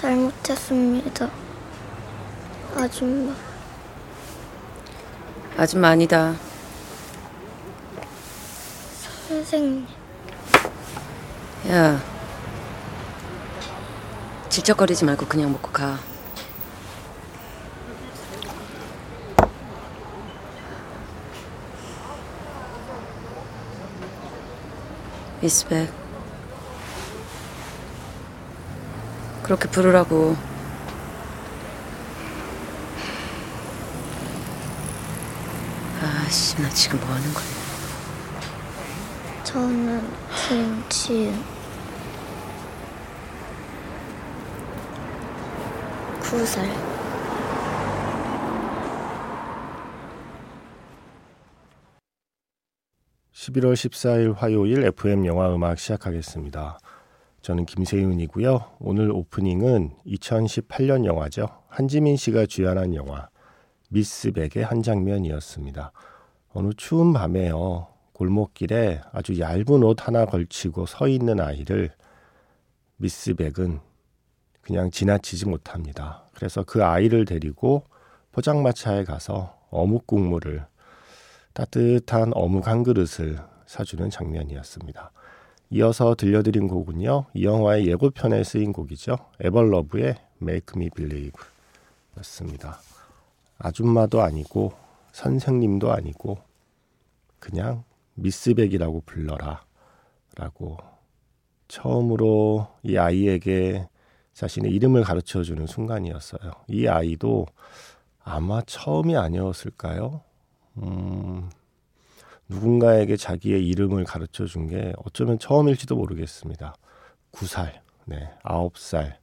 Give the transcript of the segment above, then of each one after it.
잘못했습니다. 아줌마. 아줌마 아니다. 선생님. 야. 질척거리지 말고 그냥 먹고 가. 미스백. 그렇게 부르라고. 아씨, 나 지금 뭐 하는 거야? 저는 김지은. 구 살. (11월 14일) 화요일 FM 영화 음악 시작하겠습니다. 저는 김세윤이고요. 오늘 오프닝은 2018년 영화죠. 한지민 씨가 주연한 영화 미스백의 한 장면이었습니다. 어느 추운 밤에요. 골목길에 아주 얇은 옷 하나 걸치고 서 있는 아이를 미스백은 그냥 지나치지 못합니다. 그래서 그 아이를 데리고 포장마차에 가서 어묵 국물을 따뜻한 어묵 한 그릇을 사주는 장면이었습니다. 이어서 들려드린 곡은요. 이 영화의 예고편에 쓰인 곡이죠. 에벌러브의 Make Me Believe 였습니다. 아줌마도 아니고 선생님도 아니고 그냥 미스백이라고 불러라 라고 처음으로 이 아이에게 자신의 이름을 가르쳐 주는 순간이었어요. 이 아이도 아마 처음이 아니었을까요? 음, 누군가에게 자기의 이름을 가르쳐 준 게 어쩌면 처음일지도 모르겠습니다. 9살, 네, 9살,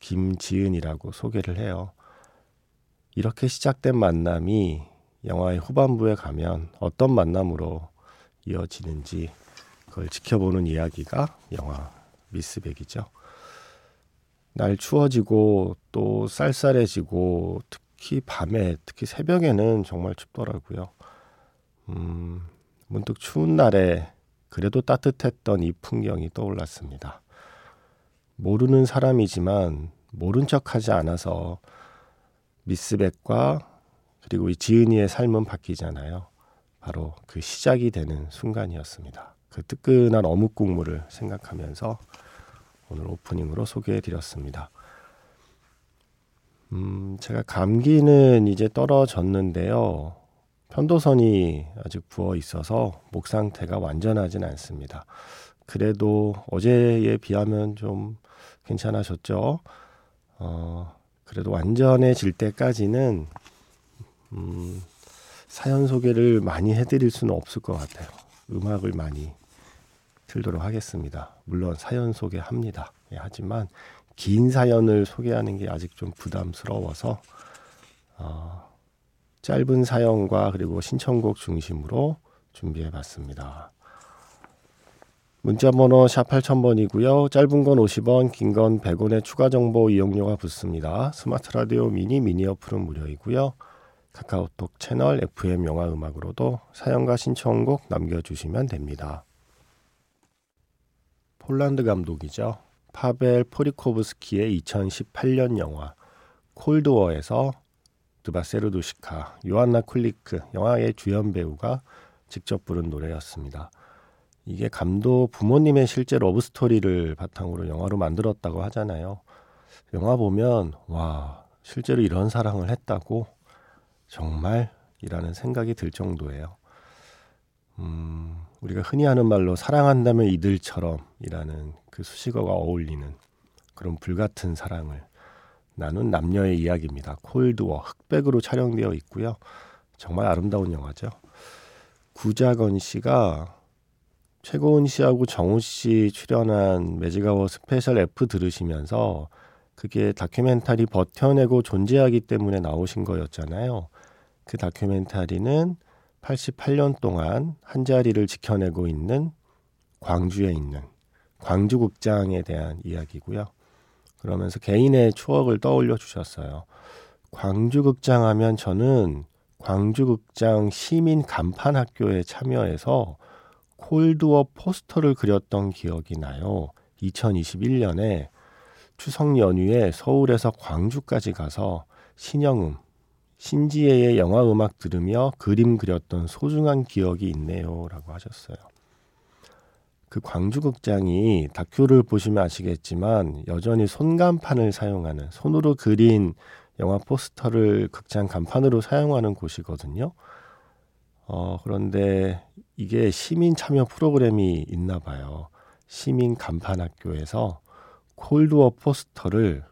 김지은이라고 소개를 해요. 이렇게 시작된 만남이 영화의 후반부에 가면 어떤 만남으로 이어지는지 그걸 지켜보는 이야기가 영화 미스백이죠. 날 추워지고 또 쌀쌀해지고 특히 밤에 특히 새벽에는 정말 춥더라고요. 음, 문득 추운 날에 그래도 따뜻했던 이 풍경이 떠올랐습니다. 모르는 사람이지만 모른 척 하지 않아서 미스백과 그리고 이 지은이의 삶은 바뀌잖아요. 바로 그 시작이 되는 순간이었습니다. 그 뜨끈한 어묵 국물을 생각하면서 오늘 오프닝으로 소개해 드렸습니다. 음, 제가 감기는 이제 떨어졌는데요. 편도선이 아직 부어 있어서 목 상태가 완전하진 않습니다. 그래도 어제에 비하면 좀 괜찮아졌죠. 어, 그래도 완전해질 때까지는 음, 사연 소개를 많이 해드릴 수는 없을 것 같아요. 음악을 많이 틀도록 하겠습니다. 물론 사연 소개합니다. 예, 하지만 긴 사연을 소개하는 게 아직 좀 부담스러워서 어, 짧은 사연과 그리고 신청곡 중심으로 준비해 봤습니다. 문자 번호 샵 8000번이고요. 짧은 건 50원, 긴 건 100원의 추가 정보 이용료가 붙습니다. 스마트 라디오 미니 미니 어플은 무료이고요. 카카오톡 채널 FM 영화 음악으로도 사연과 신청곡 남겨주시면 됩니다. 폴란드 감독이죠. 파벨 파블리코브스키의 2018년 영화 콜드워에서 Dwa serduszka, 요안나 쿨리크 영화의 주연 배우가 직접 부른 노래였습니다. 이게 감독 부모님의 실제 러브 스토리를 바탕으로 영화로 만들었다고 하잖아요. 영화 보면 와 실제로 이런 사랑을 했다고 정말 이라는 생각이 들 정도예요. 음, 우리가 흔히 하는 말로 사랑한다면 이들처럼이라는 그 수식어가 어울리는 그런 불같은 사랑을 나눈 남녀의 이야기입니다. 콜드워 흑백으로 촬영되어 있고요. 정말 아름다운 영화죠. 구자건 씨가 최고은 씨하고 정우 씨 출연한 매직아워 스페셜 F 들으시면서 그게 다큐멘터리 버텨내고 존재하기 때문에 나오신 거였잖아요. 그 다큐멘터리는 88년 동안 한 자리를 지켜내고 있는 광주에 있는 광주극장에 대한 이야기고요. 그러면서 개인의 추억을 떠올려 주셨어요. 광주극장 하면 저는 광주극장 시민 간판학교에 참여해서 콜드워 포스터를 그렸던 기억이 나요. 2021년에 추석 연휴에 서울에서 광주까지 가서 신영음, 신지혜의 영화 음악 들으며 그림 그렸던 소중한 기억이 있네요. 라고 하셨어요. 그 광주 극장이 다큐를 보시면 아시겠지만 여전히 손간판을 사용하는 손으로 그린 영화 포스터를 극장 간판으로 사용하는 곳이거든요. 어, 그런데 이게 시민 참여 프로그램이 있나 봐요. 시민 간판 학교에서 콜드워 포스터를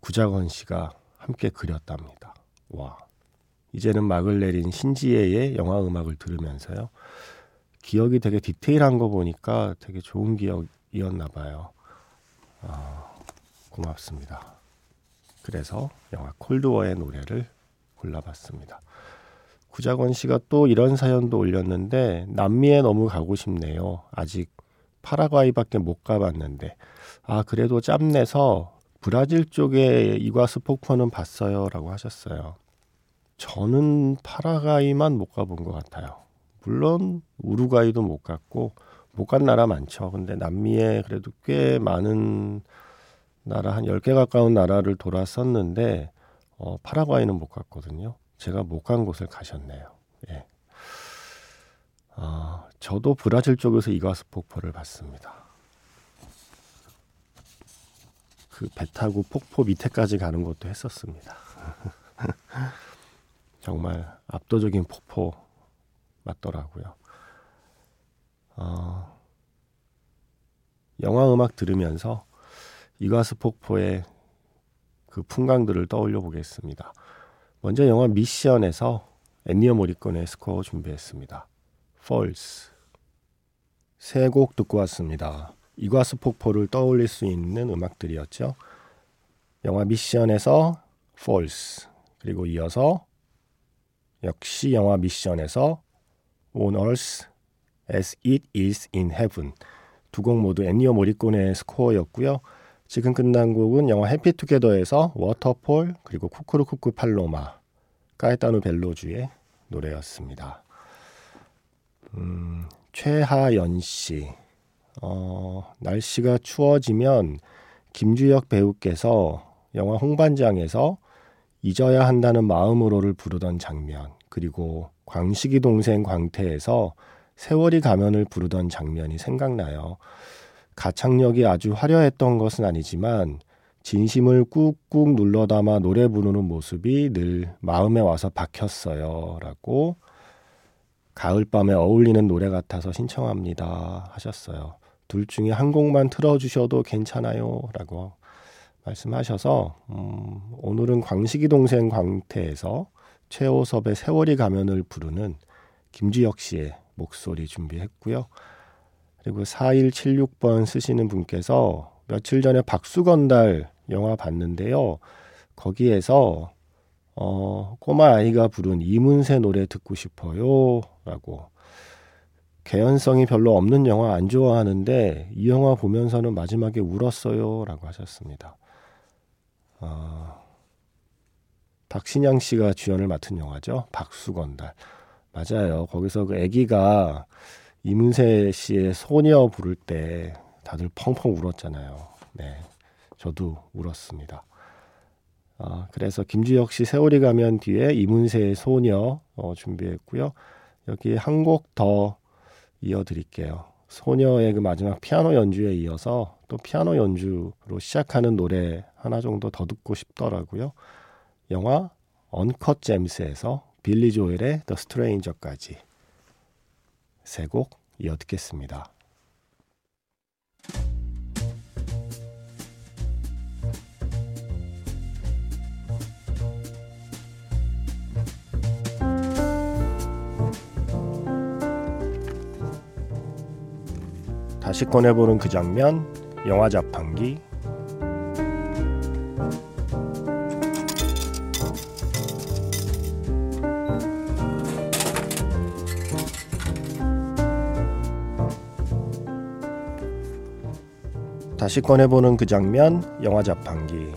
구자건 씨가 함께 그렸답니다. 와. 이제는 막을 내린 신지혜의 영화 음악을 들으면서요. 기억이 되게 디테일한 거 보니까 되게 좋은 기억이었나 봐요. 아, 고맙습니다. 그래서 영화 콜드워의 노래를 골라봤습니다. 구자건 씨가 또 이런 사연도 올렸는데 남미에 너무 가고 싶네요. 아직 파라과이밖에 못 가봤는데 아 그래도 짬내서 브라질 쪽에 이과수 폭포는 봤어요라고 하셨어요. 저는 파라과이만 못 가본 것 같아요. 물론 우루과이도 못 갔고 못 간 나라 많죠. 근데 남미에 그래도 꽤 많은 나라 한 10개 가까운 나라를 돌았었는데 어, 파라과이는 못 갔거든요. 제가 못 간 곳을 가셨네요. 예. 어, 저도 브라질 쪽에서 이과수 폭포를 봤습니다. 그 배 타고 폭포 밑에까지 가는 것도 했었습니다. 정말 압도적인 폭포 맞더라고요. 어, 영화 음악 들으면서 이과수 폭포의 그 풍광들을 떠올려 보겠습니다. 먼저 영화 미션에서 애니어 모리콘의 스코어 준비했습니다. Falls 세곡 듣고 왔습니다. 이과수 폭포를 떠올릴 수 있는 음악들이었죠. 영화 미션에서 Falls 그리고 이어서 역시 영화 미션에서 On Earth as It Is in Heaven 두 곡 모두 애니어 모리콘의 스코어였고요. 지금 끝난 곡은 영화 해피투게더에서 워터폴 그리고 쿠쿠르쿠쿠 팔로마 까에타누 벨로주의 노래였습니다. 음, 최하연 씨 어, 날씨가 추워지면 김주혁 배우께서 영화 홍반장에서 잊어야 한다는 마음으로를 부르던 장면 그리고 광식이 동생 광태에서 세월이 가면을 부르던 장면이 생각나요. 가창력이 아주 화려했던 것은 아니지만 진심을 꾹꾹 눌러 담아 노래 부르는 모습이 늘 마음에 와서 박혔어요. 라고 가을밤에 어울리는 노래 같아서 신청합니다. 하셨어요. 둘 중에 한 곡만 틀어주셔도 괜찮아요. 라고 말씀하셔서, 음, 오늘은 광식이 동생 광태에서 최호섭의 세월이 가면을 부르는 김주혁 씨의 목소리 준비했고요. 그리고 4176번 쓰시는 분께서 며칠 전에 박수건달 영화 봤는데요. 거기에서 어, 꼬마 아이가 부른 이문세 노래 듣고 싶어요. 라고. 개연성이 별로 없는 영화 안 좋아하는데 이 영화 보면서는 마지막에 울었어요. 라고 하셨습니다. 어, 박신양 씨가 주연을 맡은 영화죠. 박수건달. 맞아요. 거기서 그 아기가 이문세 씨의 소녀 부를 때 다들 펑펑 울었잖아요. 네. 저도 울었습니다. 아, 그래서 김주혁 씨 세월이 가면 뒤에 이문세의 소녀 어, 준비했고요. 여기 한 곡 더 이어드릴게요. 소녀의 그 마지막 피아노 연주에 이어서 또 피아노 연주로 시작하는 노래 하나 정도 더 듣고 싶더라고요. 영화 언컷 잼스에서 빌리 조엘의 더 스트레인저까지 세 곡 이어 듣겠습니다. 다시 꺼내보는 그 장면, 영화 자판기, 다시 꺼내보는 그 장면, 영화 자판기.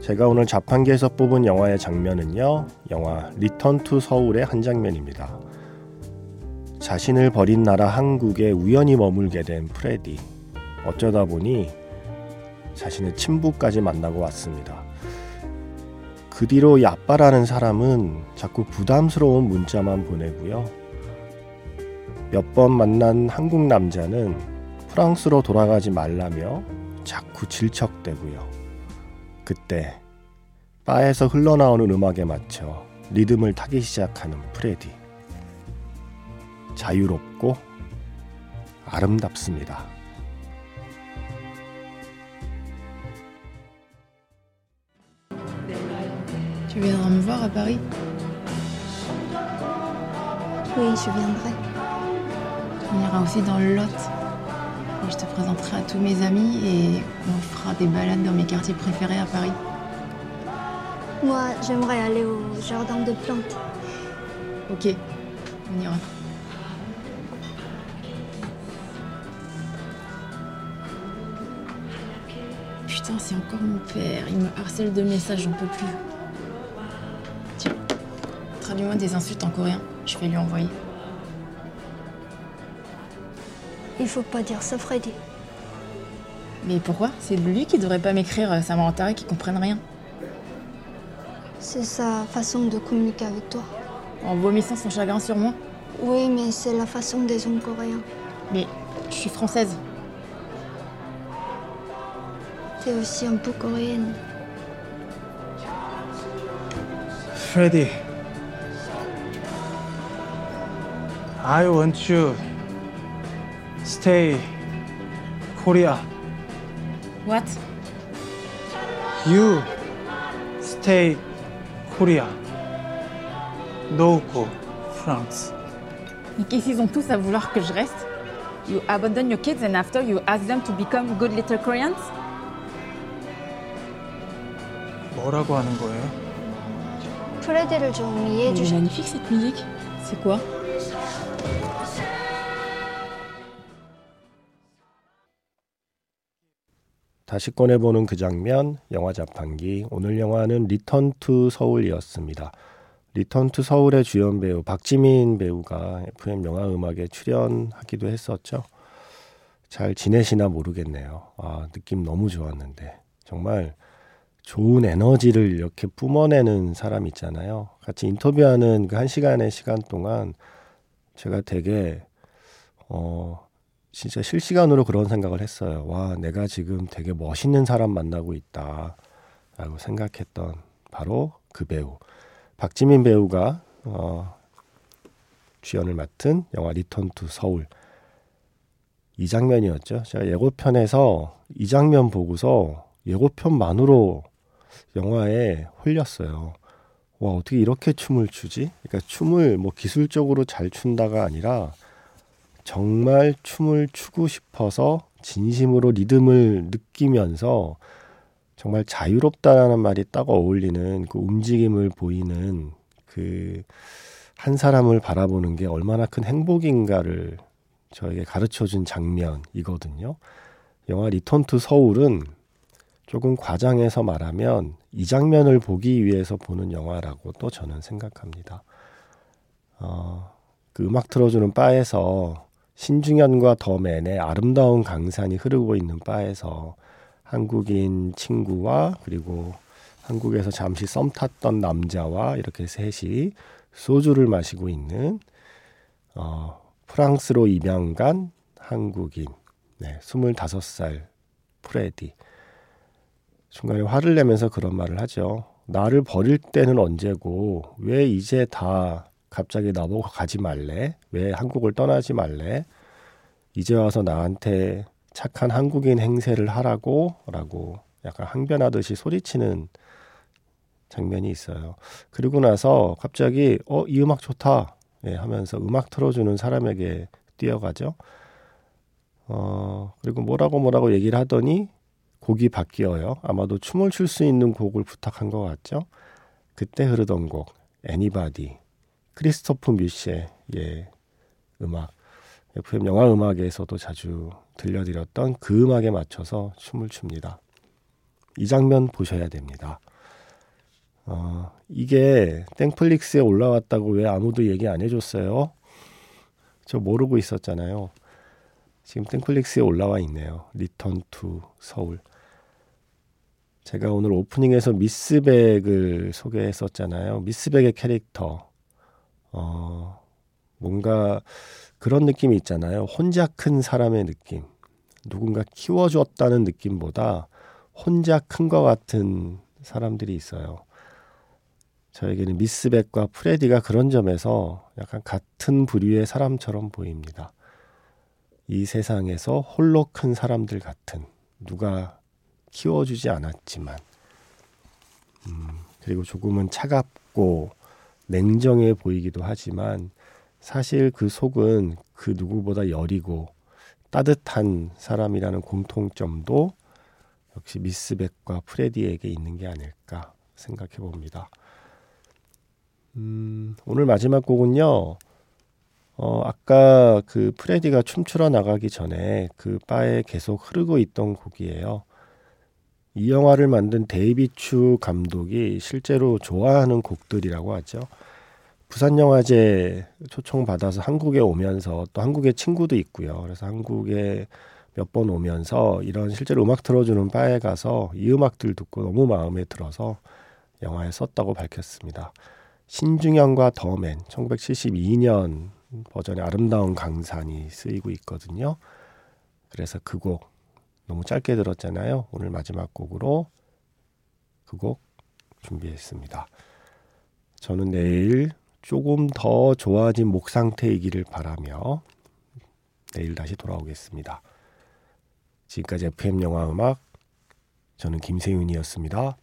제가 오늘 자판기에서 뽑은 영화의 장면은요, 영화 리턴 투 서울의 한 장면입니다. 자신을 버린 나라 한국에 우연히 머물게 된 프레디. 어쩌다 보니 자신의 친부까지 만나고 왔습니다. 그 뒤로 이 아빠라는 사람은 자꾸 부담스러운 문자만 보내고요. 몇 번 만난 한국 남자는 프랑스로 돌아가지 말라며 자꾸 질척대고요. 그때 바에서 흘러나오는 음악에 맞춰 리듬을 타기 시작하는 프레디. 자유롭고 아름답습니다. Tu. Je te présenterai à tous mes amis et on fera des balades dans mes quartiers préférés à Paris. Moi, j'aimerais aller au jardin de plantes. Ok, on ira. Putain, c'est encore mon père. Il me harcèle de messages, j'en peux plus. Tiens, traduis-moi des insultes en coréen. Je vais lui envoyer. Il faut pas dire ça, Freddy. Mais pourquoi? C'est lui qui devrait pas m'écrire, euh, ça m'a enterré qui comprenne rien. C'est sa façon de communiquer avec toi. En vomissant son chagrin sur moi. Oui, mais c'est la façon des hommes coréens. Mais je suis française. T'es aussi un peu coréenne. Freddy, I want you stay Korea. What You stay Korea. No go France. Mais qu'est-ce qu'ils ont tous à vouloir que je reste You abandon your kids and after you ask them to become good little Koreans 뭐라고 하는 거예요? 프레디를 좀 이해해 Elle est 주셔. magnifique cette musique. C'est quoi 다시 꺼내보는 그 장면, 영화 자판기. 오늘 영화는 리턴 투 서울이었습니다. 리턴 투 서울의 주연 배우 박지민 배우가 FM 영화 음악에 출연하기도 했었죠. 잘 지내시나 모르겠네요. 아, 느낌 너무 좋았는데. 정말 좋은 에너지를 이렇게 뿜어내는 사람 있잖아요. 같이 인터뷰하는 그 한 시간의 시간 동안 제가 되게, 어, 진짜 실시간으로 그런 생각을 했어요. 와, 내가 지금 되게 멋있는 사람 만나고 있다. 라고 생각했던 바로 그 배우. 박지민 배우가, 어, 주연을 맡은 영화 리턴 투 서울. 이 장면이었죠. 제가 예고편에서 이 장면 보고서 예고편만으로 영화에 홀렸어요. 와, 어떻게 이렇게 춤을 추지? 그러니까 춤을 뭐 기술적으로 잘 춘다가 아니라 정말 춤을 추고 싶어서 진심으로 리듬을 느끼면서 정말 자유롭다라는 말이 딱 어울리는 그 움직임을 보이는 그 한 사람을 바라보는 게 얼마나 큰 행복인가를 저에게 가르쳐 준 장면이거든요. 영화 리턴 투 서울은 조금 과장해서 말하면 이 장면을 보기 위해서 보는 영화라고 또 저는 생각합니다. 어, 그 음악 틀어주는 바에서 신중현과 더맨의 아름다운 강산이 흐르고 있는 바에서 한국인 친구와 그리고 한국에서 잠시 썸 탔던 남자와 이렇게 셋이 소주를 마시고 있는 어, 프랑스로 입양 간 한국인 네, 25살 프레디 중간에 화를 내면서 그런 말을 하죠. 나를 버릴 때는 언제고 왜 이제 다 갑자기 나보고 가지 말래? 왜 한국을 떠나지 말래? 이제 와서 나한테 착한 한국인 행세를 하라고 라고 약간 항변하듯이 소리치는 장면이 있어요. 그리고 나서 갑자기 어 이 음악 좋다 예, 하면서 음악 틀어주는 사람에게 뛰어가죠. 어 그리고 뭐라고 뭐라고 얘기를 하더니 곡이 바뀌어요. 아마도 춤을 출 수 있는 곡을 부탁한 것 같죠. 그때 흐르던 곡 애니바디 크리스토프 뮤시의 음악 FM 영화 음악에서도 자주 들려드렸던 그 음악에 맞춰서 춤을 춥니다. 이 장면 보셔야 됩니다. 어, 이게 땡플릭스에 올라왔다고 왜 아무도 얘기 안 해줬어요? 저 모르고 있었잖아요. 지금 땡플릭스에 올라와 있네요. 리턴 투 서울. 제가 오늘 오프닝에서 미스백을 소개했었잖아요. 미스백의 캐릭터. 어, 뭔가 그런 느낌이 있잖아요. 혼자 큰 사람의 느낌. 누군가 키워주었다는 느낌보다 혼자 큰 것 같은 사람들이 있어요. 저에게는 미스백과 프레디가 그런 점에서 약간 같은 부류의 사람처럼 보입니다. 이 세상에서 홀로 큰 사람들 같은 누가 키워주지 않았지만 음, 그리고 조금은 차갑고 냉정해 보이기도 하지만 사실 그 속은 그 누구보다 여리고 따뜻한 사람이라는 공통점도 역시 미스백과 프레디에게 있는 게 아닐까 생각해 봅니다. 음, 오늘 마지막 곡은요. 어, 아까 그 프레디가 춤추러 나가기 전에 그 바에 계속 흐르고 있던 곡이에요. 이 영화를 만든 데이비추 감독이 실제로 좋아하는 곡들이라고 하죠. 부산 영화제 초청 받아서 한국에 오면서 또 한국에 친구도 있고요. 그래서 한국에 몇 번 오면서 이런 실제로 음악 틀어주는 바에 가서 이 음악들 듣고 너무 마음에 들어서 영화에 썼다고 밝혔습니다. 신중현과 더맨 1972년 버전의 아름다운 강산이 쓰이고 있거든요. 그래서 그 곡 너무 짧게 들었잖아요. 오늘 마지막 곡으로 그 곡 준비했습니다. 저는 내일 조금 더 좋아진 목 상태이기를 바라며 내일 다시 돌아오겠습니다. 지금까지 FM 영화 음악 저는 김세윤이었습니다.